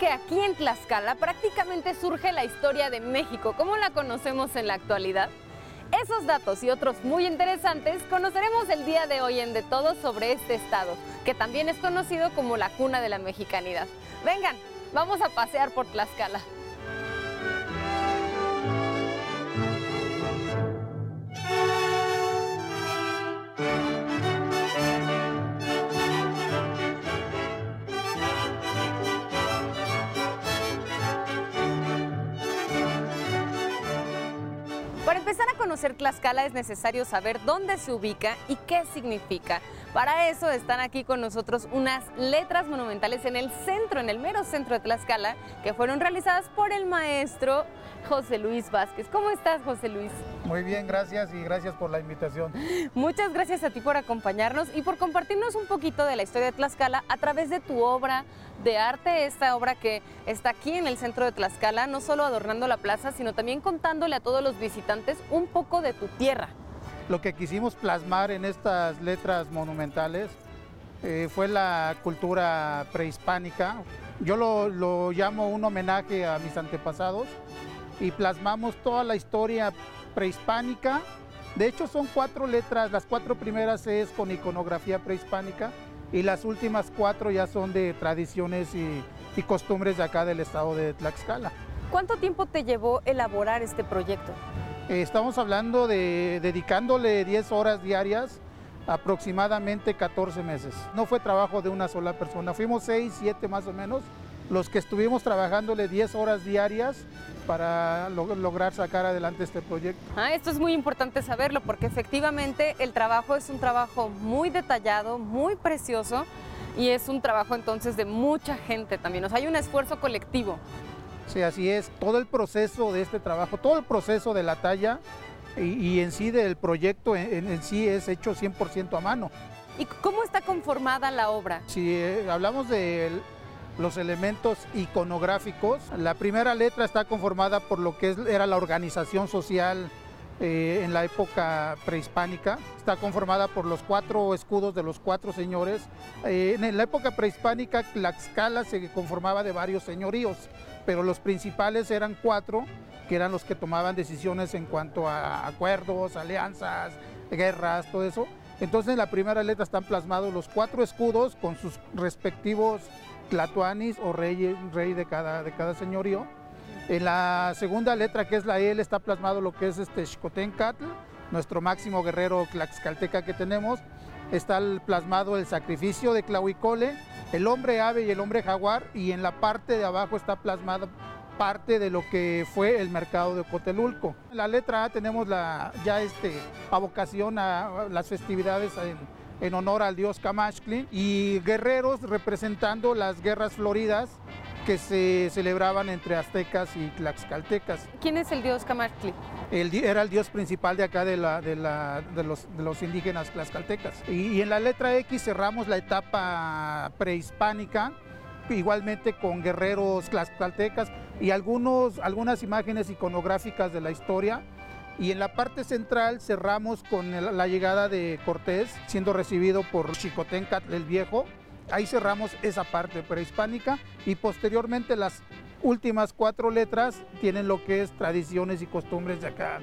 ¿Sabían que aquí en Tlaxcala prácticamente surge la historia de México como la conocemos en la actualidad? Esos datos y otros muy interesantes conoceremos el día de hoy en De Todo sobre este estado, que también es conocido como la cuna de la mexicanidad. Vengan, vamos a pasear por Tlaxcala. Conocer Tlaxcala es necesario saber dónde se ubica y qué significa. Para eso están aquí con nosotros unas letras monumentales en el centro, en el mero centro de Tlaxcala, que fueron realizadas por el maestro José Luis Vázquez. ¿Cómo estás, José Luis? Muy bien, gracias y gracias por la invitación. Muchas gracias a ti por acompañarnos y por compartirnos un poquito de la historia de Tlaxcala a través de tu obra de arte, esta obra que está aquí en el centro de Tlaxcala, no solo adornando la plaza, sino también contándole a todos los visitantes un poco de tu tierra. Lo que quisimos plasmar en estas letras monumentales eh, fue la cultura prehispánica. Yo lo, llamo un homenaje a mis antepasados y plasmamos toda la historia prehispánica. De hecho son cuatro letras, las cuatro primeras es con iconografía prehispánica y las últimas cuatro ya son de tradiciones y, y costumbres de acá del estado de Tlaxcala. ¿Cuánto tiempo te llevó elaborar este proyecto? Eh, estamos hablando de dedicándole 10 horas diarias, aproximadamente 14 meses. No fue trabajo de una sola persona, fuimos 6, 7 más o menos, los que estuvimos trabajándole 10 horas diarias para lo- lograr sacar adelante este proyecto. Ah, esto es muy importante saberlo porque efectivamente el trabajo es un trabajo muy detallado, muy precioso y es un trabajo entonces de mucha gente también. O sea, hay un esfuerzo colectivo. Sí, así es, todo el proceso de este trabajo, todo el proceso de la talla y, y en sí del proyecto en, en sí es hecho 100% a mano. ¿Y cómo está conformada la obra? Si eh, hablamos de el- los elementos iconográficos, la primera letra está conformada por lo que es- era la organización social eh, en la época prehispánica. Está conformada por los cuatro escudos de los cuatro señores. Eh, en la época prehispánica, Tlaxcala se conformaba de varios señoríos, pero los principales eran cuatro, que eran los que tomaban decisiones en cuanto a acuerdos, alianzas, guerras, todo eso. Entonces en la primera letra están plasmados los cuatro escudos con sus respectivos tlatoanis o rey, rey de, cada, de cada señorío. En la segunda letra, que es la L, está plasmado lo que es este Xcotencatl, nuestro máximo guerrero tlaxcalteca que tenemos. Está plasmado el sacrificio de Tlahuicole, el hombre ave y el hombre jaguar, y en la parte de abajo está plasmado parte de lo que fue el mercado de Cotelulco. En la letra A tenemos la, ya este, avocación a las festividades en, honor al dios Camaxtli y guerreros representando las guerras floridas que se celebraban entre aztecas y tlaxcaltecas. ¿Quién es el dios Camaxtli? El era el dios principal de acá de, la, de, la- de los, de los indígenas tlaxcaltecas. Y, y en la letra X cerramos la etapa prehispánica, igualmente con guerreros tlaxcaltecas y algunos, algunas imágenes iconográficas de la historia. Y en la parte central cerramos con el- la llegada de Cortés, siendo recibido por Xicoténcatl el Viejo. Ahí cerramos esa parte prehispánica y posteriormente las últimas cuatro letras tienen lo que es tradiciones y costumbres de acá.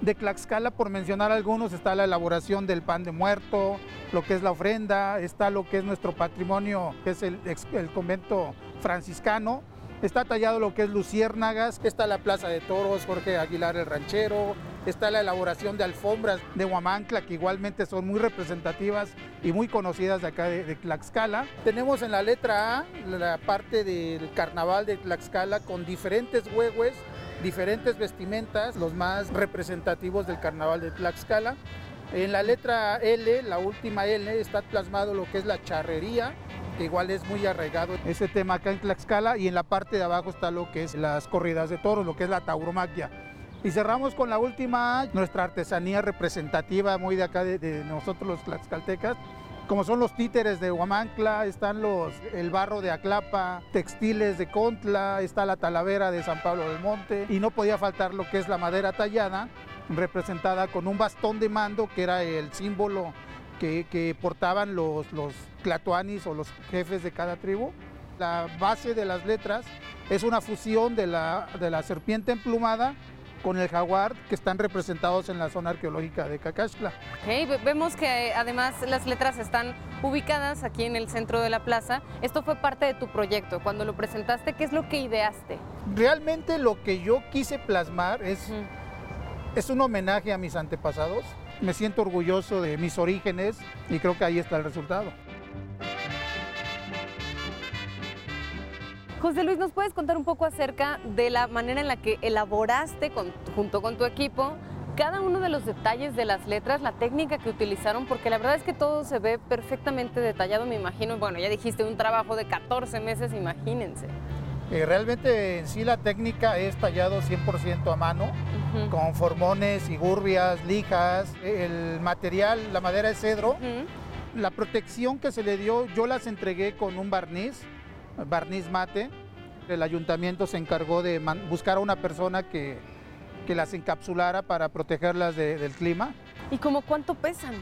De Tlaxcala, por mencionar algunos, está la elaboración del pan de muerto, lo que es la ofrenda, está lo que es nuestro patrimonio, que es el, el convento franciscano, está tallado lo que es luciérnagas, está la plaza de toros, Jorge Aguilar el ranchero, está la elaboración de alfombras de Huamancla, que igualmente son muy representativas y muy conocidas de acá de, de Tlaxcala. Tenemos en la letra A la parte del carnaval de Tlaxcala con diferentes huehues, diferentes vestimentas, los más representativos del carnaval de Tlaxcala. En la letra L, la última L, está plasmado lo que es la charrería, que igual es muy arraigado ese tema acá en Tlaxcala, y en la parte de abajo está lo que es las corridas de toros, lo que es la tauromaquia. Y cerramos con la última, nuestra artesanía representativa, muy de acá de, nosotros los tlaxcaltecas, como son los títeres de Huamancla, están los, el barro de Aclapa, textiles de Contla, está la talavera de San Pablo del Monte, y no podía faltar lo que es la madera tallada, representada con un bastón de mando, que era el símbolo que, que portaban los, los tlatoanis o los jefes de cada tribu. La base de las letras es una fusión de la, de la serpiente emplumada con el jaguar que están representados en la zona arqueológica de Cacaxtla. Okay, vemos que además las letras están ubicadas aquí en el centro de la plaza. Esto fue parte de tu proyecto. Cuando lo presentaste, ¿qué es lo que ideaste? Realmente lo que yo quise plasmar es, es un homenaje a mis antepasados. Me siento orgulloso de mis orígenes y creo que ahí está el resultado. José Luis, ¿nos puedes contar un poco acerca de la manera en la que elaboraste junto con tu equipo cada uno de los detalles de las letras, la técnica que utilizaron? Porque la verdad es que todo se ve perfectamente detallado, me imagino. Bueno, ya dijiste un trabajo de 14 meses, imagínense. Eh, realmente en sí la técnica es tallado 100% a mano, con formones y gurbias, lijas. El material, la madera es cedro. La protección que se le dio, yo las entregué con un barniz barniz mate. El ayuntamiento se encargó de buscar a una persona que, que las encapsulara para protegerlas del clima. ¿Y cómo cuánto pesan?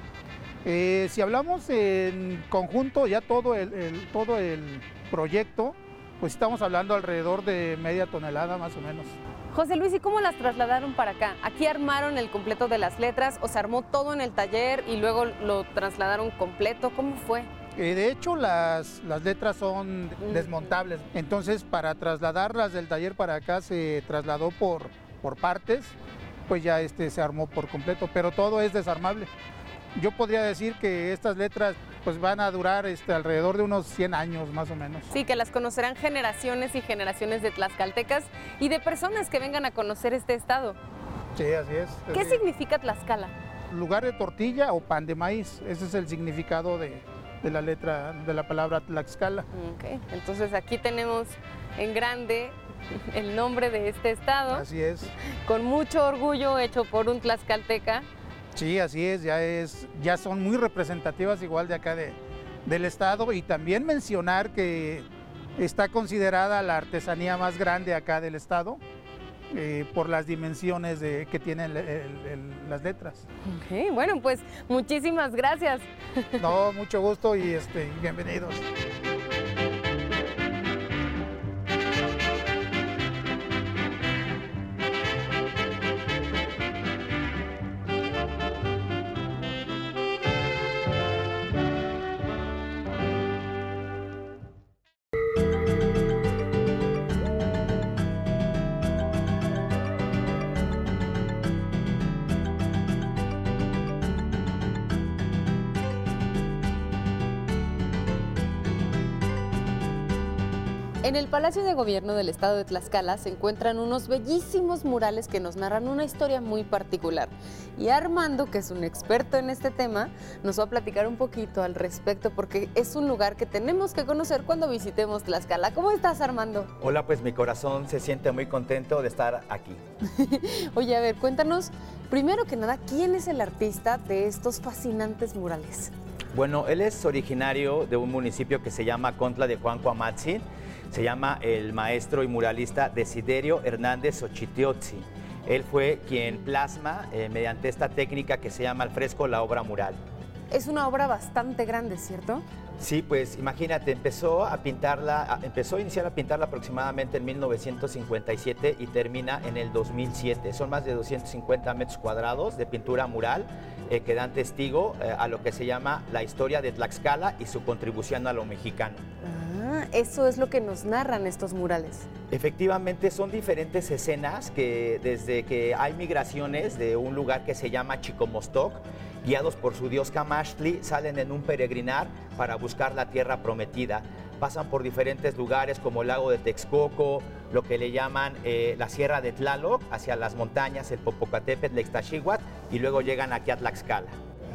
Eh, si hablamos en conjunto, ya todo el, todo el proyecto, pues estamos hablando alrededor de media tonelada más o menos. José Luis, ¿y cómo las trasladaron para acá? ¿Aquí armaron el completo de las letras o se armó todo en el taller y luego lo trasladaron completo? ¿Cómo fue? Eh, de hecho, las, las letras son desmontables. Entonces, para trasladarlas del taller para acá se trasladó por, por partes, pues ya este se armó por completo, pero todo es desarmable. Yo podría decir que estas letras pues van a durar este, alrededor de unos 100 años más o menos. Sí, que las conocerán generaciones y generaciones de tlaxcaltecas y de personas que vengan a conocer este estado. Sí, así es. ¿Qué significa Tlaxcala? Lugar de tortilla o pan de maíz, ese es el significado de, de la letra de la palabra Tlaxcala. Ok, entonces aquí tenemos en grande el nombre de este estado. Así es. Con mucho orgullo hecho por un tlaxcalteca. Sí, así es, ya es, ya son muy representativas igual de acá de, del estado y también mencionar que está considerada la artesanía más grande acá del estado. Eh, por las dimensiones de, que tienen las letras. Ok, bueno, pues muchísimas gracias. No, mucho gusto y este, bienvenidos. En el Palacio de Gobierno del Estado de Tlaxcala se encuentran unos bellísimos murales que nos narran una historia muy particular. Y Armando, que es un experto en este tema, nos va a platicar un poquito al respecto porque es un lugar que tenemos que conocer cuando visitemos Tlaxcala. ¿Cómo estás, Armando? Hola, pues mi corazón se siente muy contento de estar aquí. Oye, a ver, cuéntanos, primero que nada, ¿quién es el artista de estos fascinantes murales? Bueno, él es originario de un municipio que se llama Contla de Juancoamatzi se llama el maestro y muralista Desiderio Hernández Ochitiotzi. Él fue quien plasma eh, mediante esta técnica que se llama al fresco la obra mural. Es una obra bastante grande, ¿cierto? Sí, pues imagínate, empezó a pintarla, empezó a iniciar a pintarla aproximadamente en 1957 y termina en el 2007. Son más de 250 metros cuadrados de pintura mural eh, que dan testigo eh, a lo que se llama la historia de Tlaxcala y su contribución a lo mexicano. Ah, eso es lo que nos narran estos murales. Efectivamente, son diferentes escenas que desde que hay migraciones de un lugar que se llama Chicomostoc, guiados por su dios Kamashli, salen en un peregrinar para buscar la tierra prometida. Pasan por diferentes lugares como el lago de Texcoco, lo que le llaman eh, la sierra de Tlaloc, hacia las montañas, el Popocatépetl, el Ixtaxihuatl, y luego llegan aquí a Tlaxcala.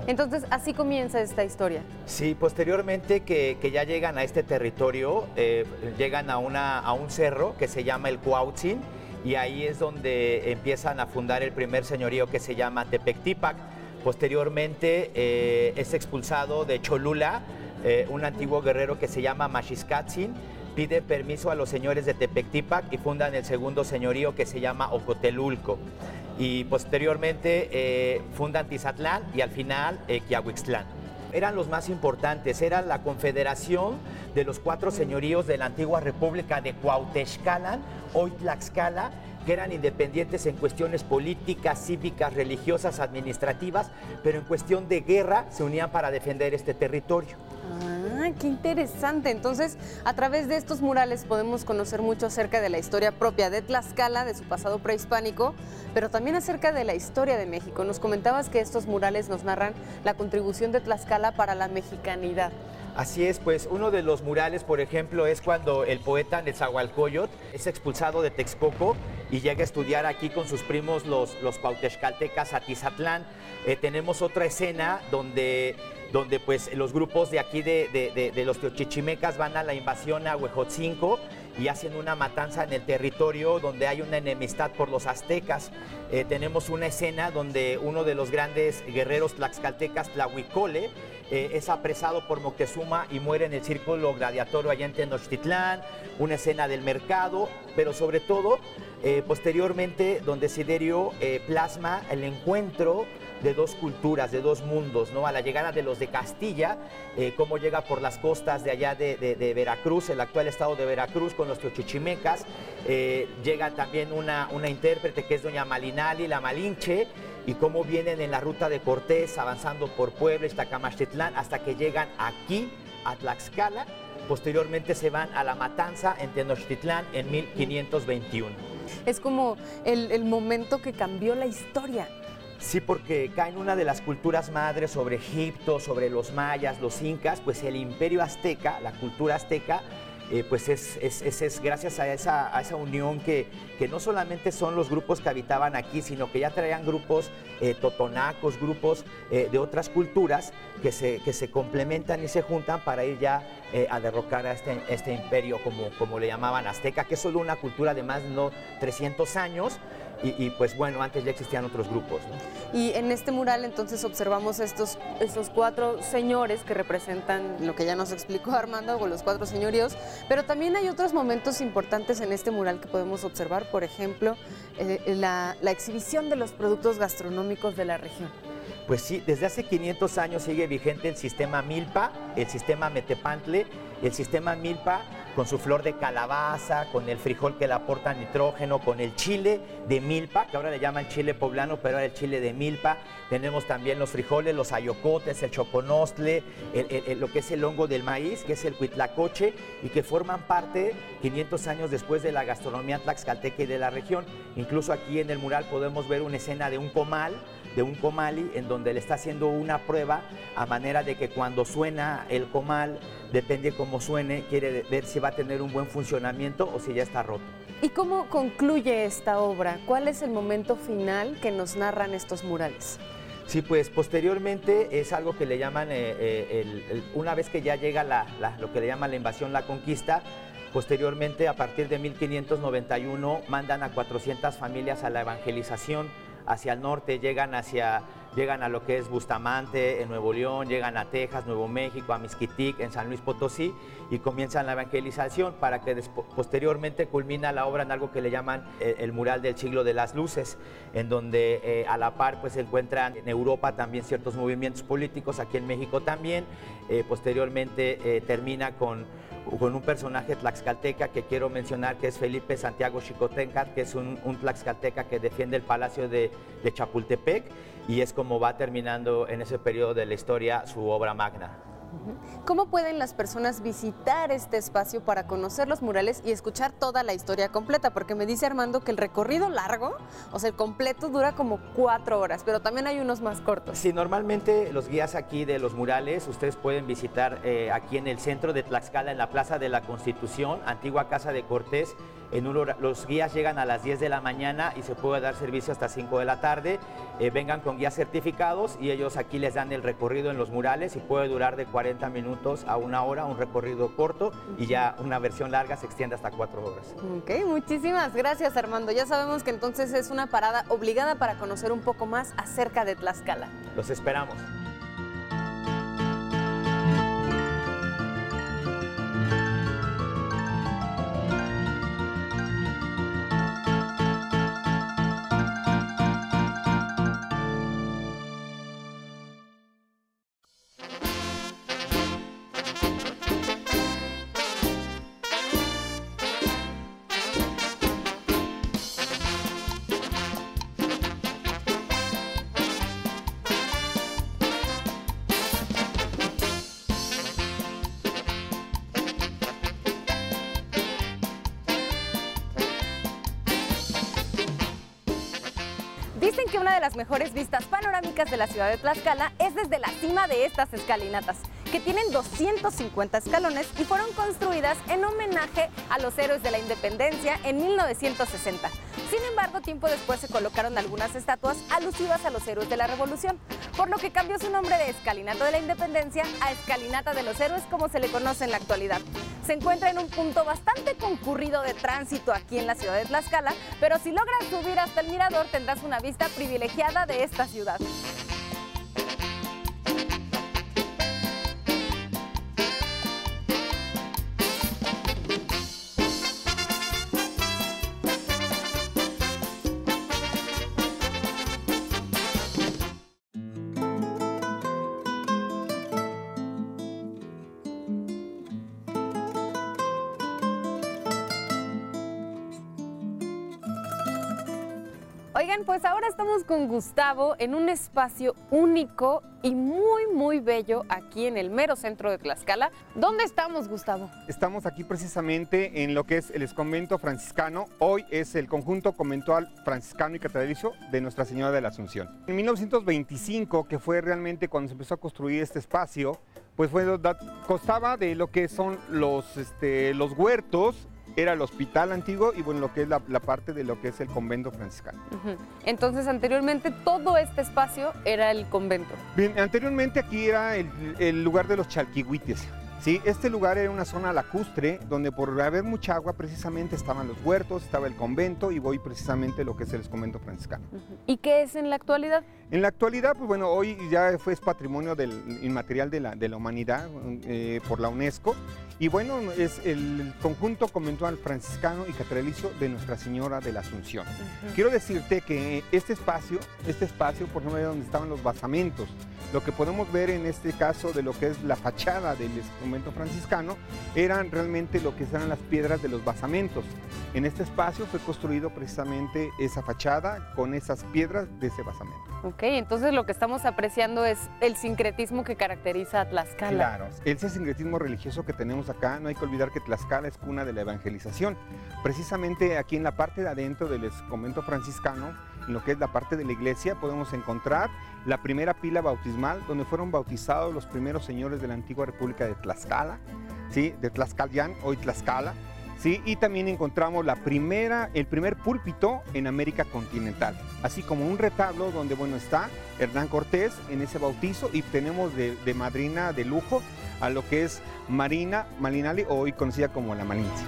Entonces, así comienza esta historia. Sí, posteriormente que, ya llegan a este territorio, eh, llegan a, una, a un cerro que se llama el Cuautzin, y ahí es donde empiezan a fundar el primer señorío que se llama Tepectipac Posteriormente eh, es expulsado de Cholula, eh, un antiguo guerrero que se llama Mashiskatzin, pide permiso a los señores de Tepectipac y fundan el segundo señorío que se llama Ocotelulco. Y posteriormente eh, fundan Tizatlán y al final Quiahuixtlán. eran los más importantes, era la confederación de los cuatro señoríos de la antigua república de Cuautexcalan, hoy Tlaxcala, que eran independientes en cuestiones políticas, cívicas, religiosas, administrativas, pero en cuestión de guerra se unían para defender este territorio. Ah, qué interesante. Entonces, a través de estos murales podemos conocer mucho acerca de la historia propia de Tlaxcala, de su pasado prehispánico, pero también acerca de la historia de México. Nos comentabas que estos murales nos narran la contribución de Tlaxcala para la mexicanidad. Así es, pues uno de los murales, por ejemplo, es cuando el poeta Netzahualcoyot es expulsado de Texcoco y llega a estudiar aquí con sus primos los, los pautexcaltecas a Tizatlán. Eh, tenemos otra escena donde, donde pues, los grupos de aquí de, de, los teochichimecas van a la invasión a Huejotzinco y hacen una matanza en el territorio donde hay una enemistad por los aztecas. Eh, tenemos una escena donde uno de los grandes guerreros tlaxcaltecas, Tlahuicole, eh, es apresado por Moctezuma y muere en el círculo gladiatorio allá en Tenochtitlán, una escena del mercado, pero sobre todo, eh, posteriormente, donde Siderio eh, plasma el encuentro de dos culturas, de dos mundos, ¿no? A la llegada de los de Castilla, cómo llega por las costas de allá de, Veracruz, el actual estado de Veracruz, con los teochichimecas, llega también una, una intérprete que es doña Malinali, la Malinche, y cómo vienen en la ruta de Cortés avanzando por Puebla, Iztacamachitlán, hasta que llegan aquí a Tlaxcala. Posteriormente se van a la matanza en Tenochtitlán en 1521. Es como el, el momento que cambió la historia. Sí, porque cae en una de las culturas madres sobre Egipto, sobre los mayas, los incas, pues el imperio azteca, la cultura azteca, eh, pues es, es, gracias a esa, a esa unión que, que, no solamente son los grupos que habitaban aquí, sino que ya traían grupos eh, totonacos, grupos eh, de otras culturas que se, que se complementan y se juntan para ir ya a derrocar a este, este imperio, como, como le llamaban azteca, que es solo una cultura de más de no 300 años, y, pues bueno, antes ya existían otros grupos. Y en este mural entonces observamos estos, estos cuatro señores que representan lo que ya nos explicó Armando, con los cuatro señoríos, pero también hay otros momentos importantes en este mural que podemos observar, por ejemplo, eh, la, la exhibición de los productos gastronómicos de la región. Pues sí, desde hace 500 años sigue vigente el sistema Milpa, el sistema Metepantle, el sistema Milpa con su flor de calabaza, con el frijol que le aporta nitrógeno, con el chile de milpa, que ahora le llaman chile poblano, pero era el chile de milpa. Tenemos también los frijoles, los ayocotes, el choconostle, lo que es el hongo del maíz, que es el cuitlacoche, y que forman parte 500 años después de la gastronomía tlaxcalteca y de la región. Incluso aquí en el mural podemos ver una escena de un comal, de un comali en donde le está haciendo una prueba a manera de que cuando suena el comal, depende cómo suene, quiere ver si va a tener un buen funcionamiento o si ya está roto. ¿Y cómo concluye esta obra? ¿Cuál es el momento final que nos narran estos murales? Sí, pues posteriormente es algo que le llaman, eh, eh, una vez que ya llega lo que le llaman la invasión, la conquista, posteriormente a partir de 1591 mandan a 400 familias a la evangelización hacia el norte, llegan hacia llegan a lo que es Bustamante, en Nuevo León, llegan a Texas, Nuevo México, a Mixquitic, en San Luis Potosí y comienzan la evangelización para que posteriormente culmina la obra en algo que le llaman eh, el, mural del siglo de las luces, en donde eh, a la par pues se encuentran en Europa también ciertos movimientos políticos, aquí en México también, eh, posteriormente termina con con un personaje tlaxcalteca que quiero mencionar, que es Felipe Santiago Chicotencat, que es un, tlaxcalteca que defiende el palacio de, de Chapultepec y es como va terminando en ese periodo de la historia su obra magna. ¿Cómo pueden las personas visitar este espacio para conocer los murales y escuchar toda la historia completa? Porque me dice Armando que el recorrido largo, o sea, el completo dura como cuatro horas, pero también hay unos más cortos. Sí, normalmente los guías aquí de los murales, ustedes pueden visitar eh, aquí en el centro de Tlaxcala, en la Plaza de la Constitución, antigua Casa de Cortés, en los guías llegan a las 10 de la mañana y se puede dar servicio hasta 5 de la tarde. Eh, vengan con guías certificados y ellos aquí les dan el recorrido en los murales y puede durar de 40 minutos a una hora, un recorrido corto y ya una versión larga se extiende hasta 4 horas. Ok, muchísimas gracias Armando. Ya sabemos que entonces es una parada obligada para conocer un poco más acerca de Tlaxcala. Los esperamos. Que una de las mejores vistas panorámicas de la ciudad de Tlaxcala es desde la cima de estas escalinatas, que tienen 250 escalones y fueron construidas en homenaje a los héroes de la independencia en 1960. Sin embargo, tiempo después se colocaron algunas estatuas alusivas a los héroes de la revolución, por lo que cambió su nombre de Escalinata de la Independencia a Escalinata de los Héroes como se le conoce en la actualidad. Se encuentra en un punto bastante concurrido de tránsito aquí en la ciudad de Tlaxcala, pero si logras subir hasta el mirador tendrás una vista privilegiada de esta ciudad. Con Gustavo en un espacio único y muy, muy bello aquí en el mero centro de Tlaxcala. ¿Dónde estamos, Gustavo? Estamos aquí precisamente en lo que es el exconvento franciscano. Hoy es el conjunto conventual franciscano y catedralicio de Nuestra Señora de la Asunción. En 1925, que fue realmente cuando se empezó a construir este espacio, pues costaba de lo que son los, este, los huertos era el hospital antiguo y bueno, lo que es la, parte de lo que es el convento franciscano. Entonces, anteriormente todo este espacio era el convento. Bien, anteriormente aquí era el, el lugar de los chalquihuites. Sí, este lugar era una zona lacustre donde por haber mucha agua precisamente estaban los huertos, estaba el convento y voy precisamente lo que es el convento franciscano. ¿Y qué es en la actualidad? En la actualidad, pues bueno, hoy ya fue patrimonio del inmaterial de la, de la humanidad eh, por la UNESCO y bueno, es el conjunto conventual franciscano y catedralicio de Nuestra Señora de la Asunción. Quiero decirte que este espacio, este espacio, por ejemplo, donde estaban los basamentos, lo que podemos ver en este caso de lo que es la fachada del convento franciscano, eran realmente lo que eran las piedras de los basamentos. En este espacio fue construido precisamente esa fachada con esas piedras de ese basamento. Ok, entonces lo que estamos apreciando es el sincretismo que caracteriza a Tlaxcala. Claro, ese sincretismo religioso que tenemos acá, no hay que olvidar que Tlaxcala es cuna de la evangelización. Precisamente aquí en la parte de adentro del convento franciscano, en lo que es la parte de la iglesia, podemos encontrar la primera pila bautismal donde fueron bautizados los primeros señores de la antigua República de Tlaxcala, ¿sí? de Tlaxcalyan, hoy Tlaxcala. ¿Sí? Y también encontramos la primera, el primer púlpito en América continental, así como un retablo donde bueno, está Hernán Cortés en ese bautizo y tenemos de, madrina de lujo a lo que es Marina Malinali, hoy conocida como la Malincia.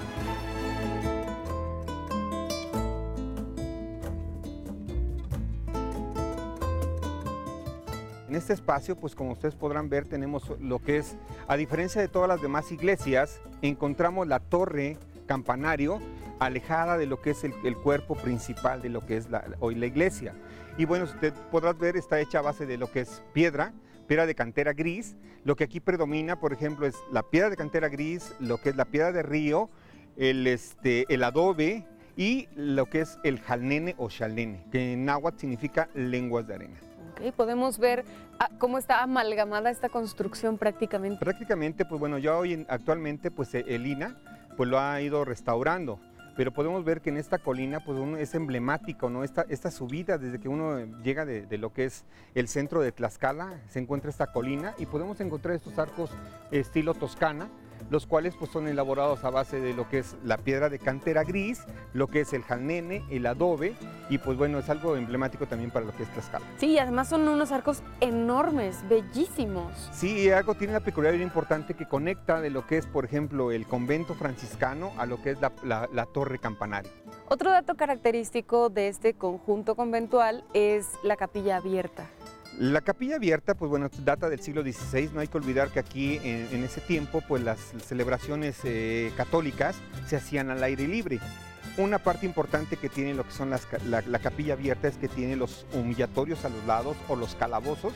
En este espacio, pues como ustedes podrán ver, tenemos lo que es, a diferencia de todas las demás iglesias, encontramos la torre campanario alejada de lo que es el, cuerpo principal de lo que es hoy la iglesia. Y bueno, usted podrás ver, está hecha a base de lo que es piedra, piedra de cantera gris. Lo que aquí predomina, por ejemplo, es la piedra de cantera gris, lo que es la piedra de río, el, este, el adobe y lo que es el jalnene o chalnene, que en náhuatl significa lenguas de arena. Okay, podemos ver ah, cómo está amalgamada esta construcción prácticamente. Prácticamente, pues bueno, ya hoy actualmente, pues el INA pues lo ha ido restaurando. Pero podemos ver que en esta colina pues es emblemático, ¿no? Esta, esta subida desde que uno llega de, de, lo que es el centro de Tlaxcala, se encuentra esta colina y podemos encontrar estos arcos estilo toscana, los cuales pues son elaborados a base de lo que es la piedra de cantera gris, lo que es el jalnene, el adobe y pues bueno, es algo emblemático también para lo que es Tlaxcala. Sí, y además son unos arcos enormes, bellísimos. Sí, y algo tiene la peculiaridad importante que conecta de lo que es, por ejemplo, el convento franciscano a lo que es la torre campanario. Otro dato característico de este conjunto conventual es la capilla abierta. La capilla abierta, pues bueno, data del siglo XVI, no hay que olvidar que aquí en, ese tiempo, pues las celebraciones eh, católicas se hacían al aire libre. Una parte importante que tiene lo que son las, la, capilla abierta es que tiene los humillatorios a los lados o los calabozos,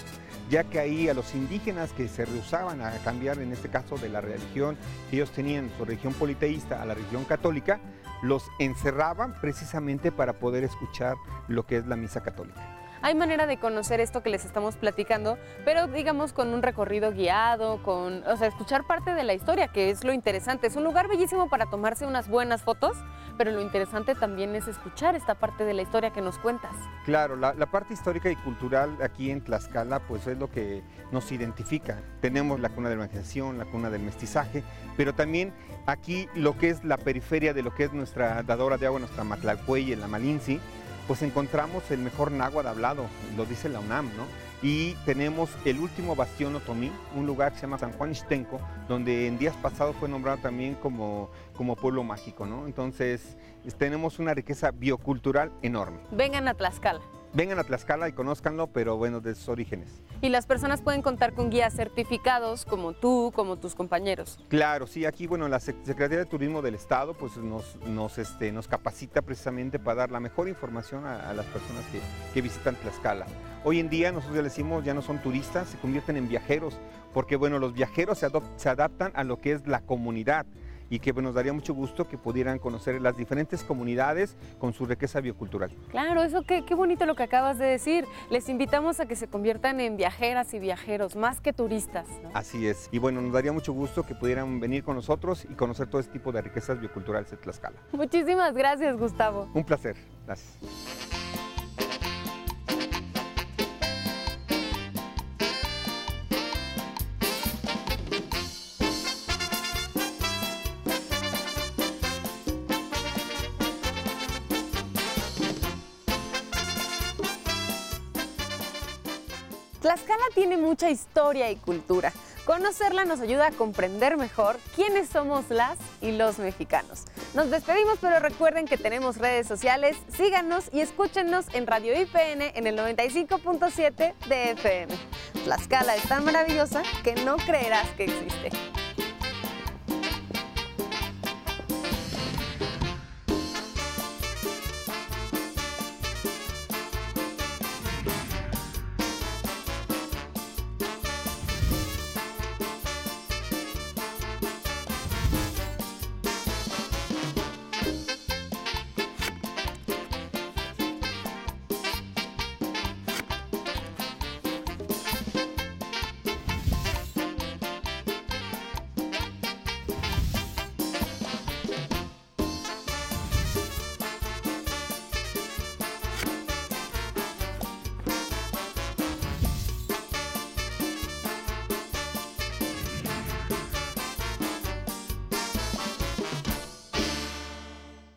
ya que ahí a los indígenas que se rehusaban a cambiar, en este caso de la religión que ellos tenían, su religión politeísta a la religión católica, los encerraban precisamente para poder escuchar lo que es la misa católica. Hay manera de conocer esto que les estamos platicando, pero digamos con un recorrido guiado, con, o sea, escuchar parte de la historia, que es lo interesante. Es un lugar bellísimo para tomarse unas buenas fotos, pero lo interesante también es escuchar esta parte de la historia que nos cuentas. Claro, la, parte histórica y cultural aquí en Tlaxcala pues es lo que nos identifica. Tenemos la cuna de la evangelización, la cuna del mestizaje, pero también aquí lo que es la periferia de lo que es nuestra dadora de agua, nuestra Matlalcuey, la Malinci, pues encontramos el mejor náhuatl hablado, lo dice la UNAM, ¿no? Y tenemos el último bastión otomí, un lugar que se llama San Juan Ixtenco, donde en días pasados fue nombrado también como, como pueblo mágico, ¿no? Entonces, tenemos una riqueza biocultural enorme. Vengan a Tlaxcala vengan a Tlaxcala y conózcanlo, pero bueno, de sus orígenes. Y las personas pueden contar con guías certificados como tú, como tus compañeros. Claro, sí, aquí, bueno, la Secretaría de Turismo del Estado pues nos, nos, este, nos capacita precisamente para dar la mejor información a, las personas que, que, visitan Tlaxcala. Hoy en día nosotros ya decimos, ya no son turistas, se convierten en viajeros, porque bueno, los viajeros se, se adaptan a lo que es la comunidad y que nos daría mucho gusto que pudieran conocer las diferentes comunidades con su riqueza biocultural. Claro, eso qué, qué bonito lo que acabas de decir. Les invitamos a que se conviertan en viajeras y viajeros, más que turistas. Así es. Y bueno, nos daría mucho gusto que pudieran venir con nosotros y conocer todo este tipo de riquezas bioculturales de Tlaxcala. Muchísimas gracias, Gustavo. Un placer. Gracias. Tlaxcala tiene mucha historia y cultura. Conocerla nos ayuda a comprender mejor quiénes somos las y los mexicanos. Nos despedimos, pero recuerden que tenemos redes sociales. Síganos y escúchenos en Radio IPN en el 95.7 de FM. Tlaxcala es tan maravillosa que no creerás que existe.